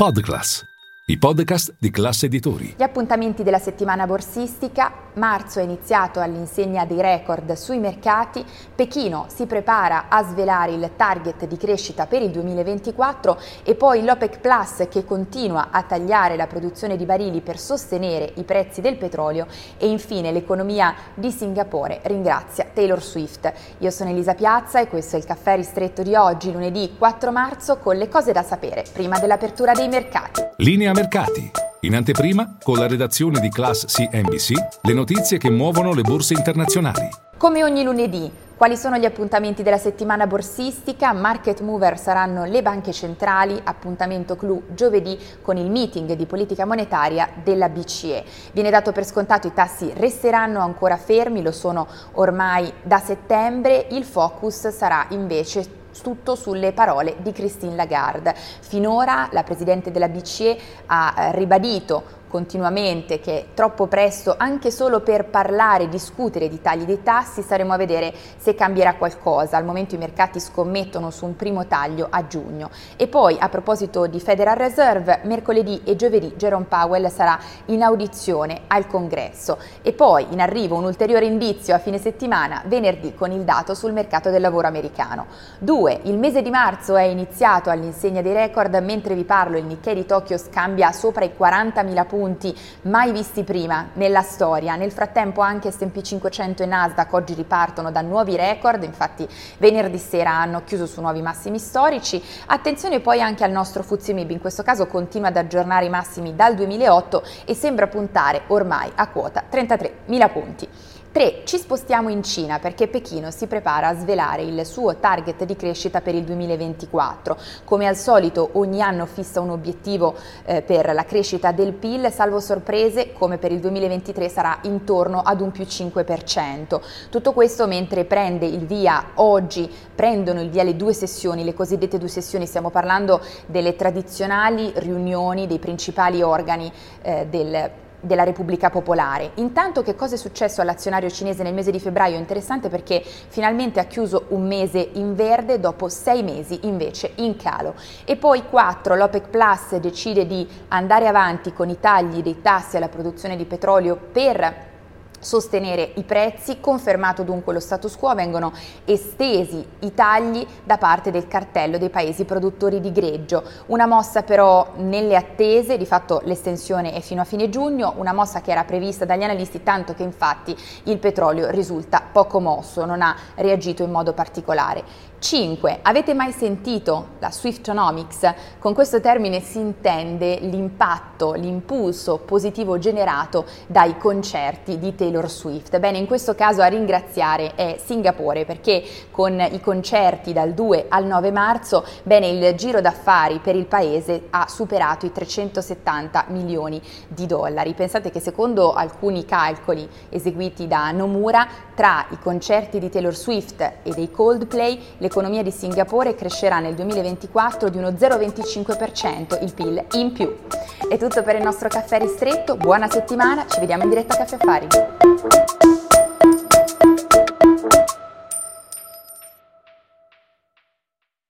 Podclass, i podcast di classe editori. Gli appuntamenti della settimana borsistica, marzo è iniziato all'insegna dei record sui mercati, Pechino si prepara a svelare il target di crescita per il 2024 e poi l'OPEC Plus che continua a tagliare la produzione di barili per sostenere i prezzi del petrolio e infine l'economia di Singapore ringrazia Taylor Swift. Io sono Elisa Piazza e questo è il caffè ristretto di oggi, lunedì 4 marzo, con le cose da sapere prima dell'apertura dei mercati. Linea mercati. In anteprima, con la redazione di Class CNBC, le notizie che muovono le borse internazionali. Come ogni lunedì, quali sono gli appuntamenti della settimana borsistica? Market mover saranno le banche centrali, appuntamento clou giovedì con il meeting di politica monetaria della BCE. Viene dato per scontato i tassi resteranno ancora fermi, lo sono ormai da settembre, il focus sarà invece tutto sulle parole di Christine Lagarde. Finora la Presidente della BCE ha eh, ribadito continuamente che troppo presto anche solo per parlare, discutere di tagli dei tassi, staremo a vedere se cambierà qualcosa. Al momento i mercati scommettono su un primo taglio a giugno. E poi a proposito di Federal Reserve, mercoledì e giovedì Jerome Powell sarà in audizione al Congresso e poi in arrivo un ulteriore indizio a fine settimana, venerdì con il dato sul mercato del lavoro americano. 2. Il mese di marzo è iniziato all'insegna dei record, mentre vi parlo il Nikkei di Tokyo scambia sopra i 40.000 punti punti mai visti prima nella storia. Nel frattempo anche S&P 500 e Nasdaq oggi ripartono da nuovi record, infatti venerdì sera hanno chiuso su nuovi massimi storici. Attenzione poi anche al nostro Fuzzi in questo caso continua ad aggiornare i massimi dal 2008 e sembra puntare ormai a quota 33.000 punti. 3. Ci spostiamo in Cina perché Pechino si prepara a svelare il suo target di crescita per il 2024. Come al solito ogni anno fissa un obiettivo eh, per la crescita del PIL, salvo sorprese come per il 2023 sarà intorno ad un più 5%. Tutto questo mentre prende il via oggi, prendono il via le due sessioni, le cosiddette due sessioni, stiamo parlando delle tradizionali riunioni dei principali organi eh, del della Repubblica Popolare. Intanto che cosa è successo all'azionario cinese nel mese di febbraio? Interessante perché finalmente ha chiuso un mese in verde dopo sei mesi invece in calo. E poi 4, l'OPEC Plus decide di andare avanti con i tagli dei tassi alla produzione di petrolio per sostenere i prezzi, confermato dunque lo status quo, vengono estesi i tagli da parte del cartello dei paesi produttori di greggio. Una mossa però nelle attese, di fatto l'estensione è fino a fine giugno, una mossa che era prevista dagli analisti, tanto che infatti il petrolio risulta poco mosso, non ha reagito in modo particolare. 5. Avete mai sentito la Swiftonomics? Con questo termine si intende l'impatto, l'impulso positivo generato dai concerti di Taylor Swift. Bene, in questo caso a ringraziare è Singapore perché con i concerti dal 2 al 9 marzo, bene, il giro d'affari per il paese ha superato i 370 milioni di dollari. Pensate che secondo alcuni calcoli eseguiti da Nomura, tra i concerti di Taylor Swift e dei Coldplay, le l'economia di Singapore crescerà nel 2024 di uno 0,25%, il PIL in più. È tutto per il nostro caffè ristretto, buona settimana, ci vediamo in diretta a Caffè Affari. Thank